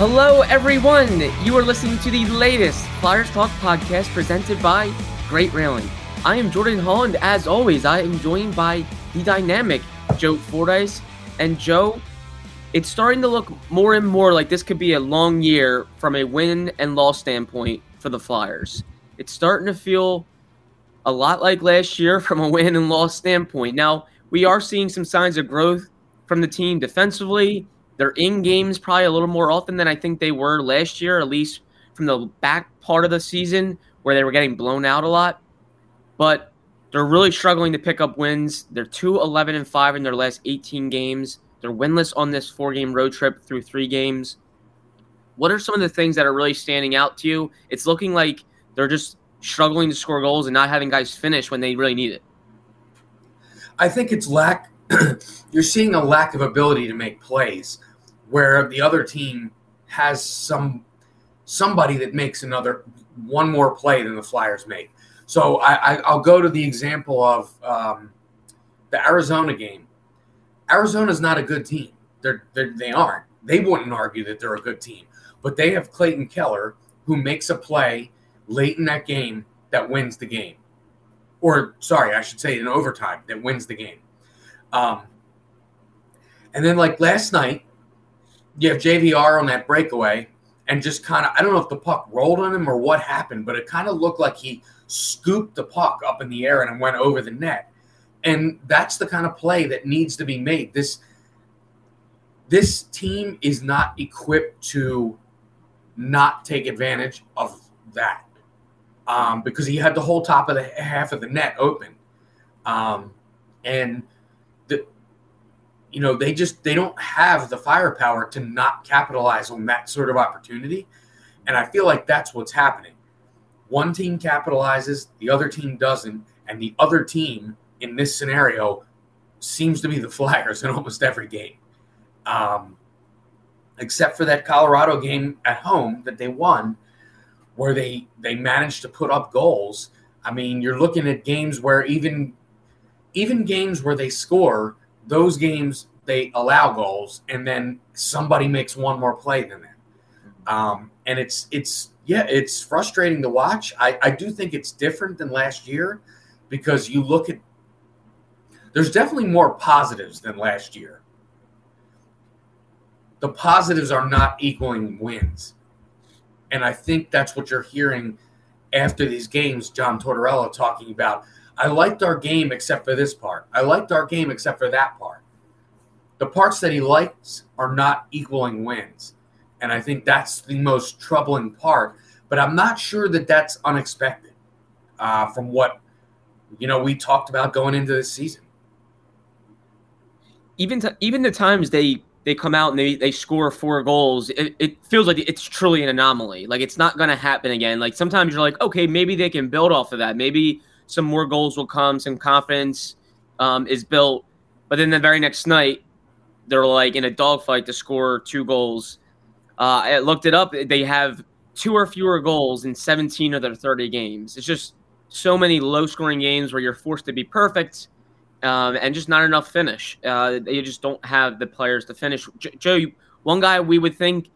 Hello, everyone. You are listening to the latest Flyers Talk podcast presented by Great Railing. I am Jordan Hall, and as always, I am joined by the dynamic Joe Fordyce. And Joe, it's starting to look more and more like this could be a long year from a win and loss standpoint for the Flyers. It's starting to feel a lot like last year from a win and loss standpoint. Now, we are seeing some signs of growth from the team defensively they're in games probably a little more often than I think they were last year, at least from the back part of the season where they were getting blown out a lot. But they're really struggling to pick up wins. They're 2 11 and 5 in their last 18 games. They're winless on this four game road trip through three games. What are some of the things that are really standing out to you? It's looking like they're just struggling to score goals and not having guys finish when they really need it. I think it's lack. you're seeing a lack of ability to make plays where the other team has some somebody that makes another one more play than the Flyers make. So I, will go to the example of um, the Arizona game. Arizona's not a good team. They're, they're they aren't. They wouldn't argue that they're a good team, but they have Clayton Keller who makes a play late in that game that wins the game, or sorry, I should say in overtime that wins the game. Um, and then like last night, you have JVR on that breakaway and just kind of I don't know if the puck rolled on him or what happened, but it kind of looked like he scooped the puck up in the air and it went over the net. And that's the kind of play that needs to be made. This this team is not equipped to not take advantage of that um, because he had the whole top of the half of the net open, um, and you know they just they don't have the firepower to not capitalize on that sort of opportunity. And i feel like that's what's happening. One team capitalizes the other team doesn't and the other team in this scenario seems to be the flyers in almost every game. Um, except for that colorado game at home that they won where they they managed to put up goals. I mean you're looking at games where even even games where they score those games they allow goals and then somebody makes one more play than them. Um, and it's it's yeah, it's frustrating to watch. I, I do think it's different than last year because you look at there's definitely more positives than last year. The positives are not equaling wins. And I think that's what you're hearing after these games, John Tortorella talking about I liked our game except for this part. I liked our game except for that part. The parts that he likes are not equaling wins. And I think that's the most troubling part. But I'm not sure that that's unexpected uh, from what, you know, we talked about going into the season. Even, to, even the times they they come out and they, they score four goals, it, it feels like it's truly an anomaly. Like it's not going to happen again. Like sometimes you're like, okay, maybe they can build off of that. Maybe some more goals will come, some confidence um, is built. But then the very next night, they're like in a dogfight to score two goals. Uh, I looked it up. They have two or fewer goals in 17 of their 30 games. It's just so many low scoring games where you're forced to be perfect um, and just not enough finish. Uh, they just don't have the players to finish. Joe, one guy we would think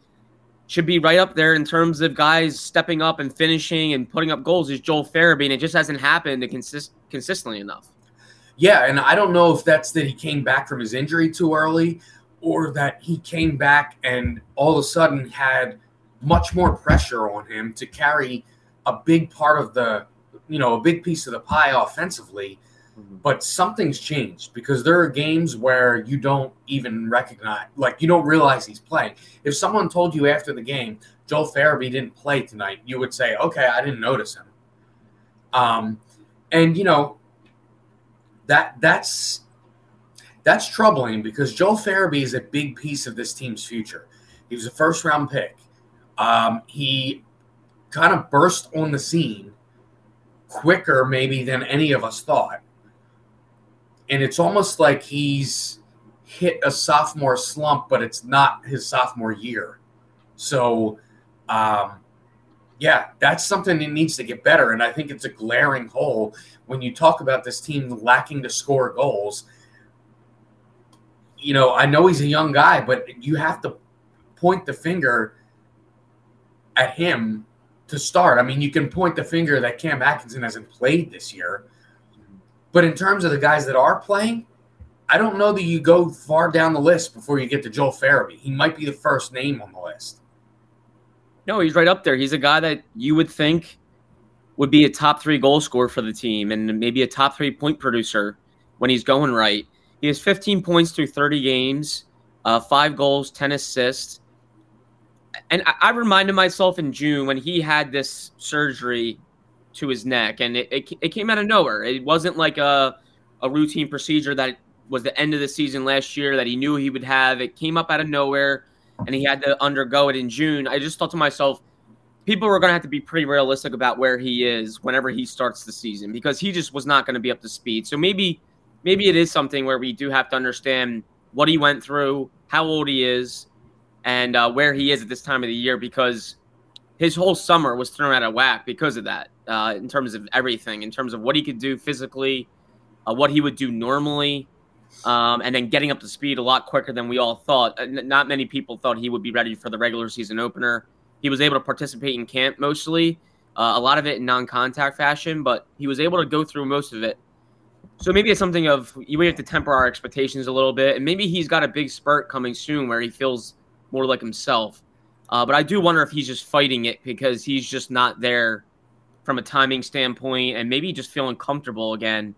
should be right up there in terms of guys stepping up and finishing and putting up goals is Joel Farabee, and it just hasn't happened consist- consistently enough. Yeah, and I don't know if that's that he came back from his injury too early or that he came back and all of a sudden had much more pressure on him to carry a big part of the, you know, a big piece of the pie offensively. But something's changed because there are games where you don't even recognize, like you don't realize he's playing. If someone told you after the game, Joel Farabee didn't play tonight, you would say, "Okay, I didn't notice him." Um, and you know that that's that's troubling because Joel Farabee is a big piece of this team's future. He was a first round pick. Um, he kind of burst on the scene quicker, maybe, than any of us thought and it's almost like he's hit a sophomore slump, but it's not his sophomore year. So, um, yeah, that's something that needs to get better. And I think it's a glaring hole when you talk about this team lacking to score goals. You know, I know he's a young guy, but you have to point the finger at him to start. I mean, you can point the finger that Cam Atkinson hasn't played this year but in terms of the guys that are playing, I don't know that you go far down the list before you get to Joel Farabee. He might be the first name on the list. No, he's right up there. He's a guy that you would think would be a top three goal scorer for the team and maybe a top three point producer when he's going right. He has 15 points through 30 games, uh, five goals, 10 assists. And I, I reminded myself in June when he had this surgery to his neck, and it, it, it came out of nowhere. It wasn't like a, a routine procedure that was the end of the season last year that he knew he would have. It came up out of nowhere, and he had to undergo it in June. I just thought to myself, people were going to have to be pretty realistic about where he is whenever he starts the season because he just was not going to be up to speed. So maybe maybe it is something where we do have to understand what he went through, how old he is, and uh, where he is at this time of the year because his whole summer was thrown out of whack because of that uh, in terms of everything, in terms of what he could do physically, uh, what he would do normally, um, and then getting up to speed a lot quicker than we all thought. Uh, not many people thought he would be ready for the regular season opener. He was able to participate in camp mostly, uh, a lot of it in non-contact fashion, but he was able to go through most of it. So maybe it's something of you we have to temper our expectations a little bit, and maybe he's got a big spurt coming soon where he feels more like himself. Uh, but I do wonder if he's just fighting it because he's just not there from a timing standpoint and maybe just feeling comfortable again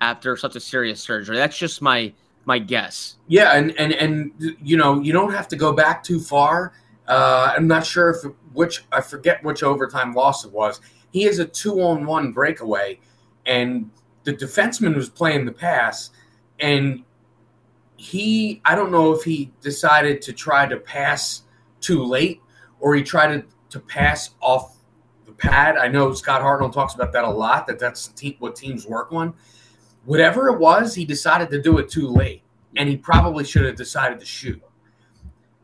after such a serious surgery. That's just my my guess. Yeah, and and and you know you don't have to go back too far. Uh, I'm not sure if which I forget which overtime loss it was. He has a two on one breakaway, and the defenseman was playing the pass, and he I don't know if he decided to try to pass too late or he tried to, to pass off the pad. I know Scott Hartnell talks about that a lot. That that's what teams work on. Whatever it was, he decided to do it too late, and he probably should have decided to shoot.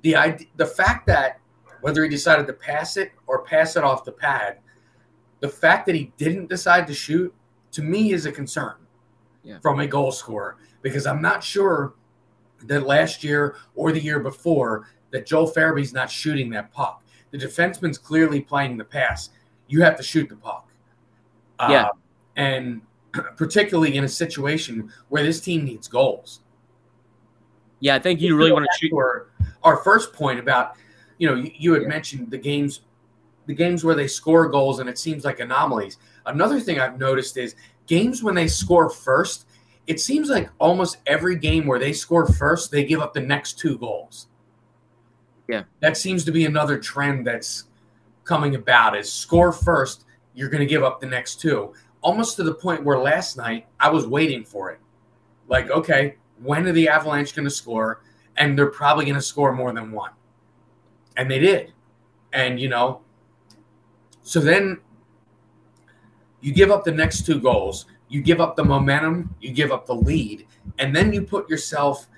The idea, the fact that whether he decided to pass it or pass it off the pad, the fact that he didn't decide to shoot to me is a concern yeah. from a goal scorer because I'm not sure that last year or the year before that Joel Farabee's not shooting that puck. The defenseman's clearly playing the pass you have to shoot the puck. Yeah. Uh, and particularly in a situation where this team needs goals. Yeah, I think you really want to shoot. Our, our first point about, you know, you, you had yeah. mentioned the games, the games where they score goals and it seems like anomalies. Another thing I've noticed is games when they score first, it seems like almost every game where they score first, they give up the next two goals. Yeah. That seems to be another trend that's coming about is score first, you're going to give up the next two. Almost to the point where last night I was waiting for it. Like, okay, when are the Avalanche going to score? And they're probably going to score more than one. And they did. And, you know, so then you give up the next two goals, you give up the momentum, you give up the lead, and then you put yourself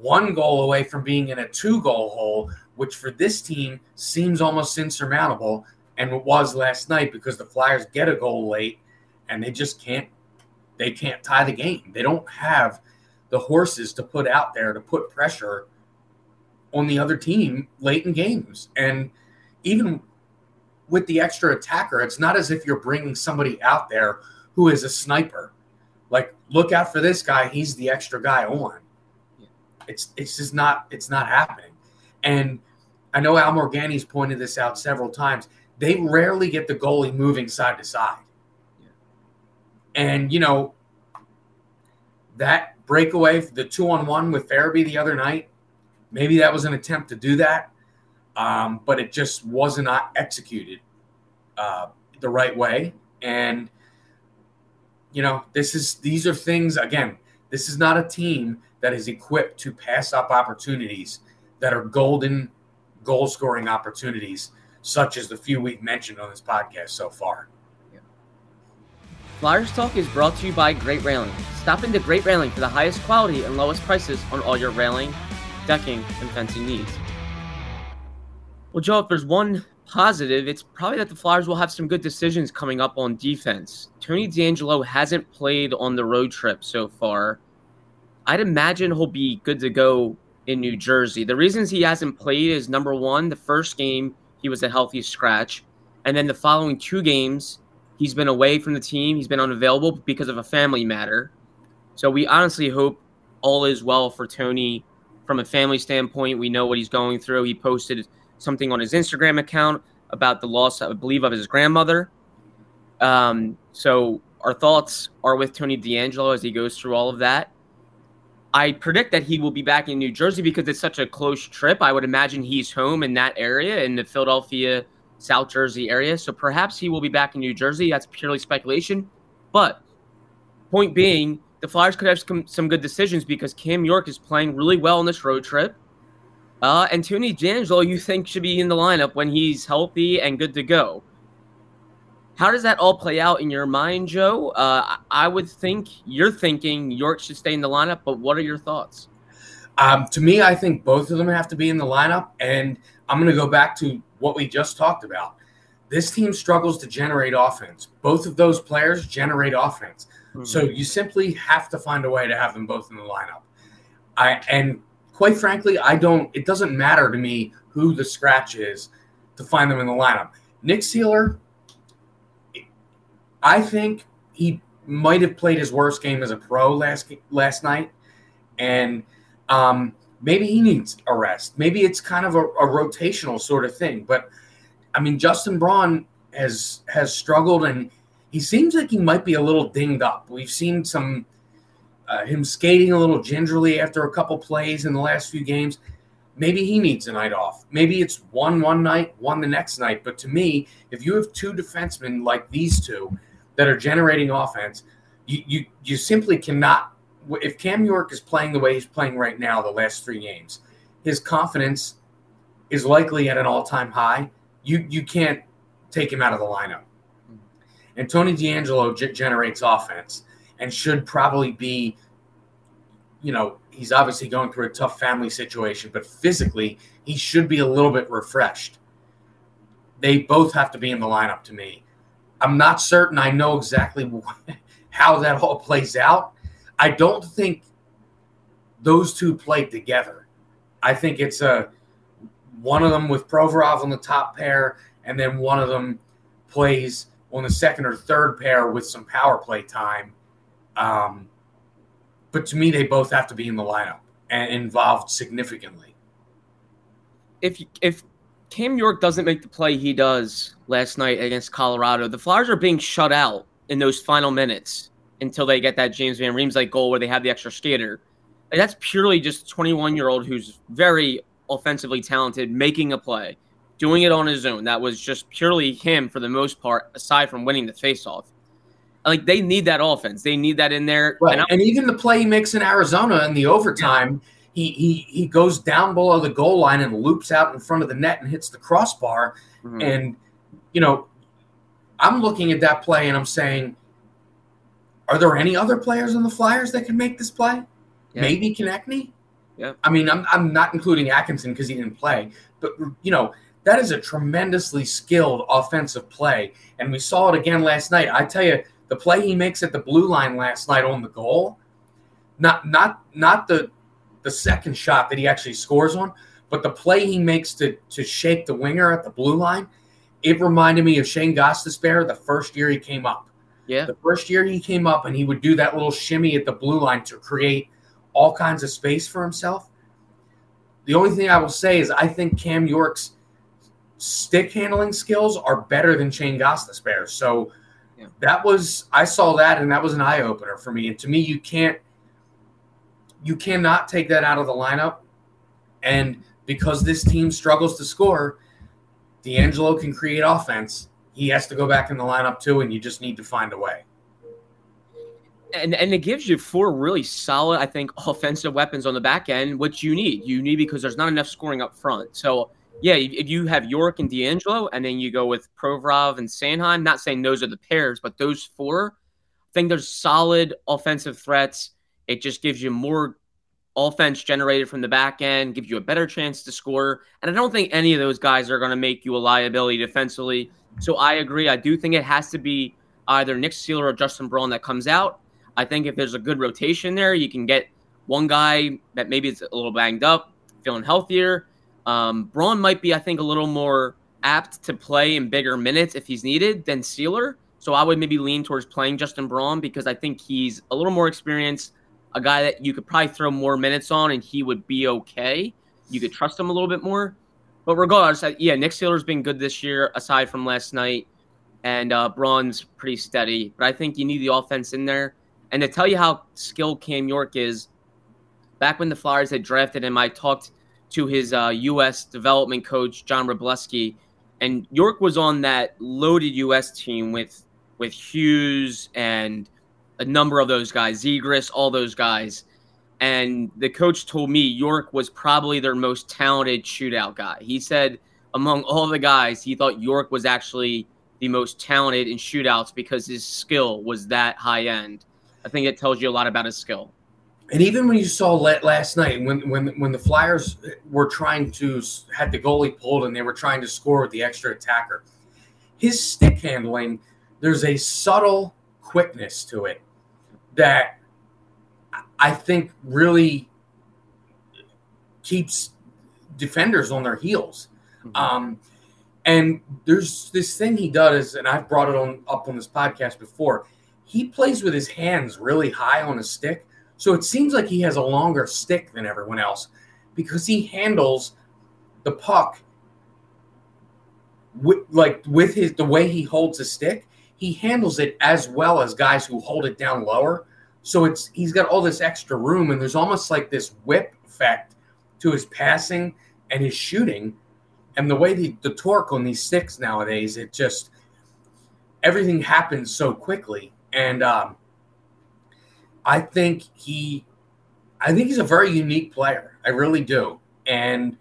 one goal away from being in a two goal hole which for this team seems almost insurmountable. And it was last night because the Flyers get a goal late and they just can't they can't tie the game. They don't have the horses to put out there to put pressure on the other team late in games. And even with the extra attacker, it's not as if you're bringing somebody out there who is a sniper. Like, look out for this guy; he's the extra guy on. It's it's just not it's not happening. And I know Al Morganti's pointed this out several times. They rarely get the goalie moving side to side. And, you know, that breakaway, the two on one with Farabee the other night, maybe that was an attempt to do that, um, but it just was not executed uh, the right way. And you know, this is these are things again. This is not a team that is equipped to pass up opportunities that are golden goal scoring opportunities, such as the few we've mentioned on this podcast so far. Flyers Talk is brought to you by Great Railing. Stop into Great Railing for the highest quality and lowest prices on all your railing, decking, and fencing needs. Well, Joe, if there's one positive, it's probably that the Flyers will have some good decisions coming up on defense. Tony DeAngelo hasn't played on the road trip so far. I'd imagine he'll be good to go in New Jersey. The reasons he hasn't played is number one, the first game he was a healthy scratch, and then the following two games He's been away from the team. He's been unavailable because of a family matter. So we honestly hope all is well for Tony from a family standpoint. We know what he's going through. He posted something on his Instagram account about the loss, I believe, of his grandmother. Um, so our thoughts are with Tony DeAngelo as he goes through all of that. I predict that he will be back in New Jersey because it's such a close trip. I would imagine he's home in that area in the Philadelphia South Jersey area. So perhaps he will be back in New Jersey. That's purely speculation. But point being, the Flyers could have some, good decisions because Cam York is playing really well on this road trip. Uh, and Tony DeAngelo, you think should be in the lineup when he's healthy and good to go. How does that all play out in your mind, Joe? Uh, I would think you're thinking York should stay in the lineup, but what are your thoughts? Um, to me, I think both of them have to be in the lineup. And I'm going to go back to what we just talked about. This team struggles to generate offense. Both of those players generate offense. Mm-hmm. So you simply have to find a way to have them both in the lineup. I and quite frankly, I don't it doesn't matter to me who the scratch is to find them in the lineup. Nick Seeler, I think he might have played his worst game as a pro last last night. And um, maybe he needs a rest. Maybe it's kind of a, a rotational sort of thing. But I mean, Justin Braun has has struggled, and he seems like he might be a little dinged up. We've seen some uh, him skating a little gingerly after a couple plays in the last few games. Maybe he needs a night off. Maybe it's one one night, one the next night. But to me, if you have two defensemen like these two that are generating offense, you you, you simply cannot if Cam York is playing the way he's playing right now, the last three games, his confidence is likely at an all-time high. You you can't take him out of the lineup. And Tony DeAngelo g- generates offense and should probably be, you know, he's obviously going through a tough family situation, but physically he should be a little bit refreshed. They both have to be in the lineup to me. I'm not certain I know exactly how that all plays out I don't think those two play together. I think it's a one of them with Provorov on the top pair, and then one of them plays on the second or third pair with some power play time. Um, but to me, they both have to be in the lineup and involved significantly. If if Cam York doesn't make the play he does last night against Colorado, the Flyers are being shut out in those final minutes until they get that James Van Riemsdyk goal where they have the extra skater. Like, that's purely just 21 year old who's very offensively talented making a play, doing it on his own. That was just purely him for the most part, aside from winning the faceoff. Like they need that offense. They need that in there. Right. And, and, even the play he makes in Arizona in the overtime, he he he goes down below the goal line and loops out in front of the net and hits the crossbar. Mm-hmm. And you know, I'm looking at that play and I'm saying – are there any other players on the Flyers that can make this play? Yeah. Maybe Konecny. Yeah. I mean, I'm, I'm not including Atkinson because he didn't play, but you know that is a tremendously skilled offensive play, and we saw it again last night. I tell you, the play he makes at the blue line last night on the goal, not not not the the second shot that he actually scores on, but the play he makes to to shake the winger at the blue line, it reminded me of Shane Gostisbehere the first year he came up. Yeah. The first year he came up and he would do that little shimmy at the blue line to create all kinds of space for himself. The only thing I will say is I think Cam York's stick handling skills are better than Shane Gostisbehere. So yeah. that was I saw that and that was an eye opener for me. And to me, you can't you cannot take that out of the lineup. And because this team struggles to score, DeAngelo can create offense. He has to go back in the lineup too, and you just need to find a way. And and it gives you four really solid, I think, offensive weapons on the back end, which you need. You need because there's not enough scoring up front. So yeah, if you have York and DeAngelo, and then you go with Provorov and Sanheim, not saying those are the pairs, but those four, I think there's solid offensive threats. It just gives you more offense generated from the back end, gives you a better chance to score. And I don't think any of those guys are going to make you a liability defensively. So I agree. I do think it has to be either Nick Seeler or Justin Braun that comes out. I think if there's a good rotation there, you can get one guy that maybe is a little banged up, feeling healthier um, Braun might be, I think, a little more apt to play in bigger minutes if he's needed than Seeler. So I would maybe lean towards playing Justin Braun because I think he's a little more experienced, a guy that you could probably throw more minutes on and he would be okay. You could trust him a little bit more. But regardless, yeah, Nick Seeler's been good this year aside from last night. And uh, Braun's pretty steady. But I think you need the offense in there. And to tell you how skilled Cam York is, back when the Flyers had drafted him, I talked to his uh, U.S. development coach John Wroblewski, and York was on that loaded U.S. team with with Hughes and a number of those guys, Zegras, all those guys. And the coach told me York was probably their most talented shootout guy. He said among all the guys, he thought York was actually the most talented in shootouts because his skill was that high end. I think it tells you a lot about his skill. And even when you saw last night, when when when the Flyers were trying to had the goalie pulled and they were trying to score with the extra attacker, his stick handling, there's a subtle quickness to it that I think really keeps defenders on their heels. Mm-hmm. Um, and there's this thing he does, and I've brought it on up on this podcast before. He plays with his hands really high on his stick so it seems like he has a longer stick than everyone else because he handles the puck with, like with his the way he holds the stick. He handles it as well as guys who hold it down lower. So it's he's got all this extra room, and there's almost like this whip effect to his passing and his shooting, and the way the, the torque on these sticks nowadays. It just everything happens so quickly, and um, I think he, I think he's a very unique player. I really do, and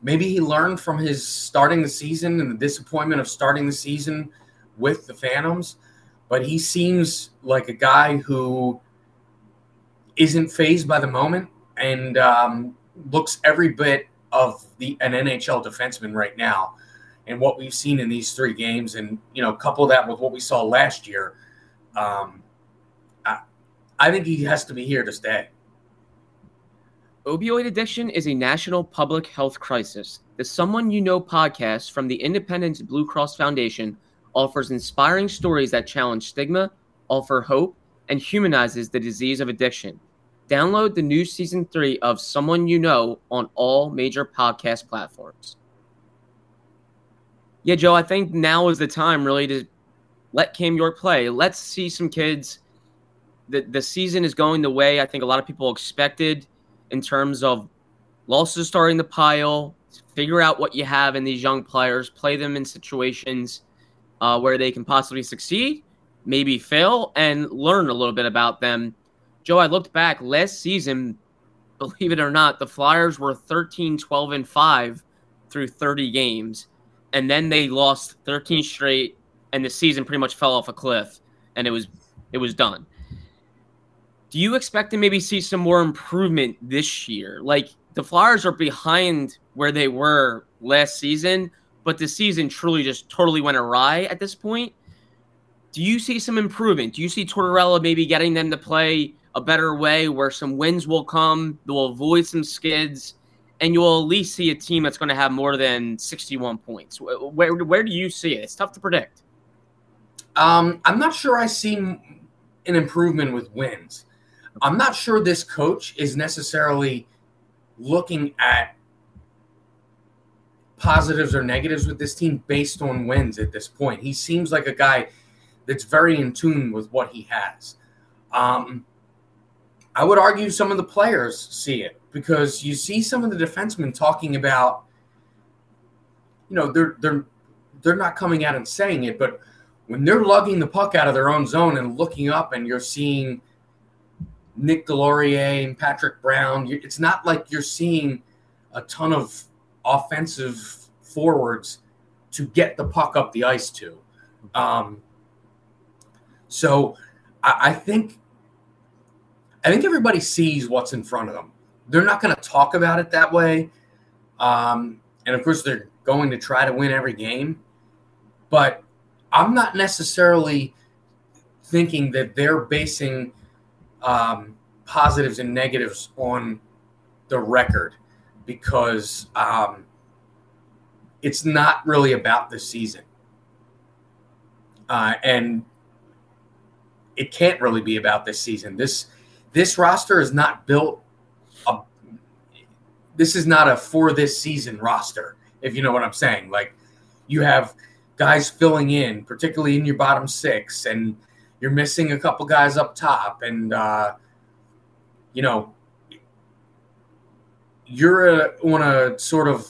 maybe he learned from his starting the season and the disappointment of starting the season with the Phantoms. But he seems like a guy who isn't phased by the moment and um, looks every bit of the an NHL defenseman right now. And what we've seen in these three games, and you know, couple that with what we saw last year, um, I think he has to be here to stay. Opioid addiction is a national public health crisis. The Someone You Know podcast from the Independence Blue Cross Foundation offers inspiring stories that challenge stigma, offer hope, and humanizes the disease of addiction. Download the new season three of Someone You Know on all major podcast platforms. Yeah, Joe, I think now is the time really to let Cam York play. Let's see some kids the the season is going the way I think a lot of people expected in terms of losses starting to pile. Figure out what you have in these young players, play them in situations uh, where they can possibly succeed, maybe fail, and learn a little bit about them. Joe, I looked back last season, believe it or not, the Flyers were 13, 12, and 5 through 30 games. And then they lost 13 straight, and the season pretty much fell off a cliff, and it was it was done do you expect to maybe see some more improvement this year? Like the Flyers are behind where they were last season, but the season truly just totally went awry at this point. Do you see some improvement? Do you see Tortorella maybe getting them to play a better way where some wins will come, they'll avoid some skids, and you'll at least see a team that's going to have more than 61 points? Where, where do you see it? It's tough to predict. Um, I'm not sure I see an improvement with wins. I'm not sure this coach is necessarily looking at positives or negatives with this team based on wins at this point. He seems like a guy that's very in tune with what he has. Um, I would argue some of the players see it because you see some of the defensemen talking about, you know, they're they're they're not coming out and saying it, but when they're lugging the puck out of their own zone and looking up and you're seeing Nick Deslauriers and Patrick Brown, it's not like you're seeing a ton of offensive forwards to get the puck up the ice to. Um, so I, I think I think everybody sees what's in front of them. They're not going to talk about it that way, um, and of course they're going to try to win every game. But I'm not necessarily thinking that they're basing um, positives and negatives on the record because um, it's not really about the season. Uh, and it can't really be about this season. This this roster is not built. A, this is not a for this season roster. If you know what I'm saying, like you have guys filling in, particularly in your bottom six, and you're missing a couple guys up top, and uh, you know you're a, on a sort of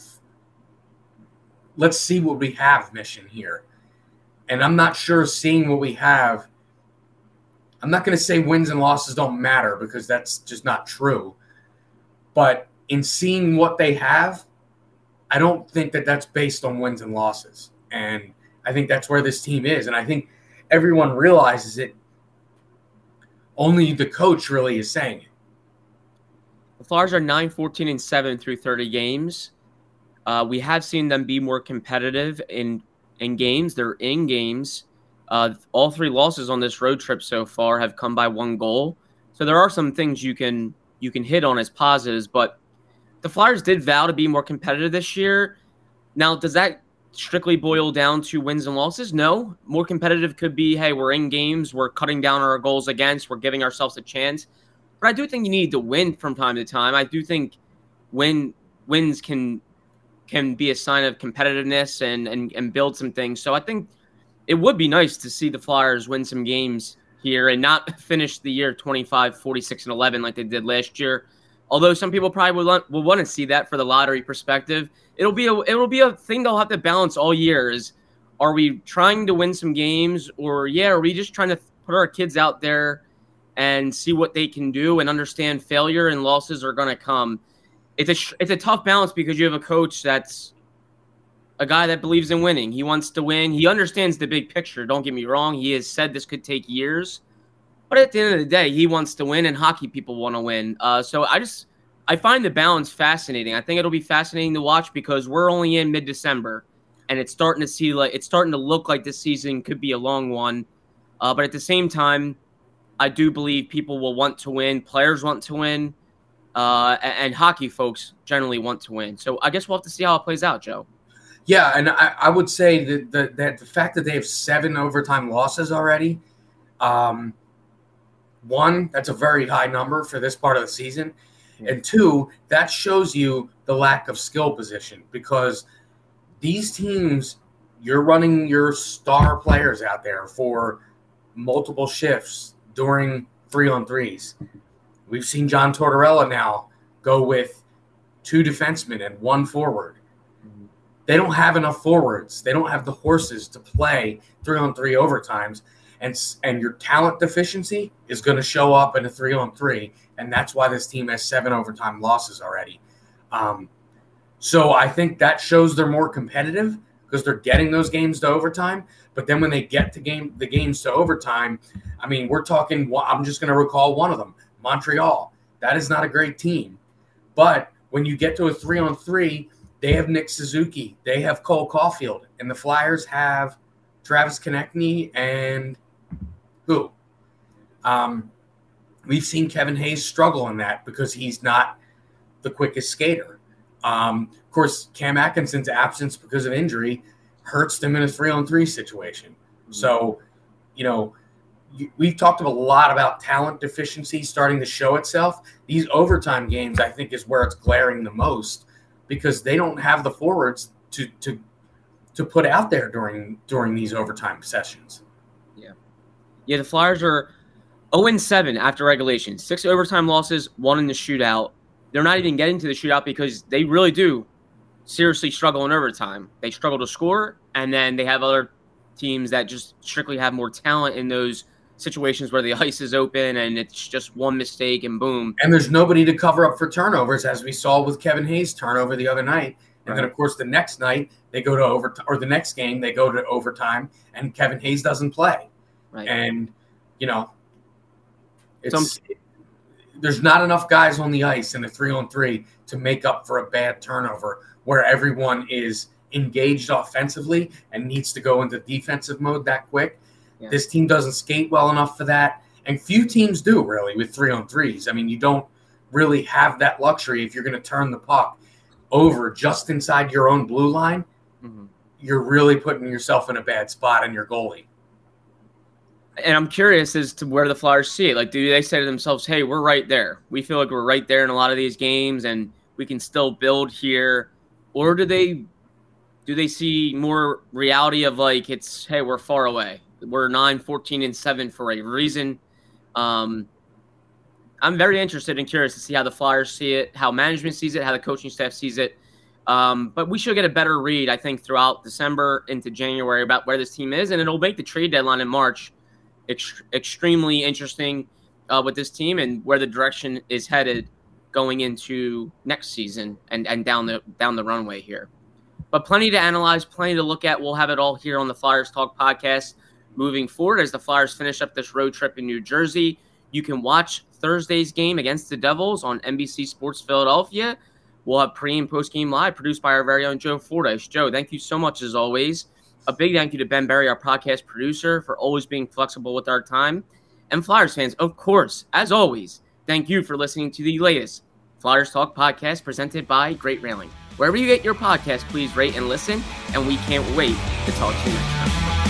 let's see what we have mission here. And I'm not sure seeing what we have. I'm not going to say wins and losses don't matter because that's just not true. But in seeing what they have, I don't think that that's based on wins and losses. And I think that's where this team is. And I think everyone realizes it. Only the coach really is saying it. The Flyers are 9 14 and 7 through 30 games. Uh, we have seen them be more competitive in in games. They're in games. Uh, all three losses on this road trip so far have come by one goal. So there are some things you can you can hit on as positives, but the Flyers did vow to be more competitive this year. Now, does that strictly boil down to wins and losses? No. More competitive could be, hey, we're in games, we're cutting down our goals against, we're giving ourselves a chance. But I do think you need to win from time to time. I do think win wins can can be a sign of competitiveness and, and, and build some things. So I think it would be nice to see the Flyers win some games here and not finish the year 25, 46, and 11 like they did last year. Although some people probably will want, to see that for the lottery perspective, it'll be a it'll be a thing they'll have to balance all year. Is are we trying to win some games, or yeah, are we just trying to put our kids out there and see what they can do and understand failure and losses are going to come? it's a it's a tough balance because you have a coach that's a guy that believes in winning. He wants to win. He understands the big picture. Don't get me wrong. He has said this could take years, but at the end of the day, he wants to win, and hockey people want to win. Uh, so I just I find the balance fascinating. I think it'll be fascinating to watch because we're only in mid December, and it's starting to see like it's starting to look like this season could be a long one. Uh, but at the same time, I do believe people will want to win. Players want to win uh, and, hockey folks generally want to win. So I guess we'll have to see how it plays out, Joe. Yeah, and I, I would say that the, that the fact that they have seven overtime losses already, um, one, that's a very high number for this part of the season. And two, that shows you the lack of skill position because these teams, you're running your star players out there for multiple shifts during three on threes. We've seen John Tortorella now go with two defensemen and one forward. They don't have enough forwards. They don't have the horses to play three on three overtimes. And, and your talent deficiency is going to show up in a three on three. And that's why this team has seven overtime losses already. Um, so I think that shows they're more competitive because they're getting those games to overtime. But then when they get to game the games to overtime, I mean, we're talking. I'm just going to recall one of them. Montreal. That is not a great team. But when you get to a three on three, they have Nick Suzuki, they have Cole Caufield, and the Flyers have Travis Konecny and who? Um, we've seen Kevin Hayes struggle in that because he's not the quickest skater. Um, of course, Cam Atkinson's absence because of injury hurts them in a three on three situation. Mm-hmm. So, you know, we've talked a lot about talent deficiency starting to show itself. These overtime games, I think, is where it's glaring the most because they don't have the forwards to to to put out there during during these overtime sessions. Yeah, yeah. The Flyers are 0 7 after regulation, six overtime losses, one in the shootout. They're not even getting to the shootout because they really do seriously struggle in overtime. They struggle to score, and then they have other teams that just strictly have more talent in those situations where the ice is open and it's just one mistake and boom. And there's nobody to cover up for turnovers, as we saw with Kevin Hayes' turnover the other night. And right. then, of course, the next night they go to overtime, or the next game they go to overtime, and Kevin Hayes doesn't play. Right. And you know, it's Some, there's not enough guys on the ice in a three on three to make up for a bad turnover where everyone is engaged offensively and needs to go into defensive mode that quick. Yeah. This team doesn't skate well enough for that. And few teams do really with three on threes. I mean, you don't really have that luxury if you're going to turn the puck over just inside your own blue line. Mm-hmm. You're really putting yourself in a bad spot and your goalie. And I'm curious as to where the Flyers see it. Like, do they say to themselves, hey, we're right there? We feel like we're right there in a lot of these games and we can still build here. Or do they do they see more reality of like it's hey we're far away. We're 9 14 and 7 for a reason. Um, i'm very interested and curious to see how the flyers see it how management sees it how the coaching staff sees it. Um, but we should get a better read i think throughout december into january about where this team is and it'll make the trade deadline in march ex- extremely interesting uh, with this team and where the direction is headed going into next season and, and down the down the runway here but plenty to analyze, plenty to look at. We'll have it all here on the Flyers Talk podcast moving forward as the Flyers finish up this road trip in New Jersey. You can watch Thursday's game against the Devils on NBC Sports Philadelphia. We'll have pre and post game live produced by our very own Joe Fordyce. Joe, thank you so much as always. A big thank you to Ben Berry, our podcast producer, for always being flexible with our time. And Flyers fans, of course, as always, thank you for listening to the latest Flyers Talk podcast presented by Great Railing. Wherever you get your podcast, please rate and listen, and we can't wait to talk to you next time.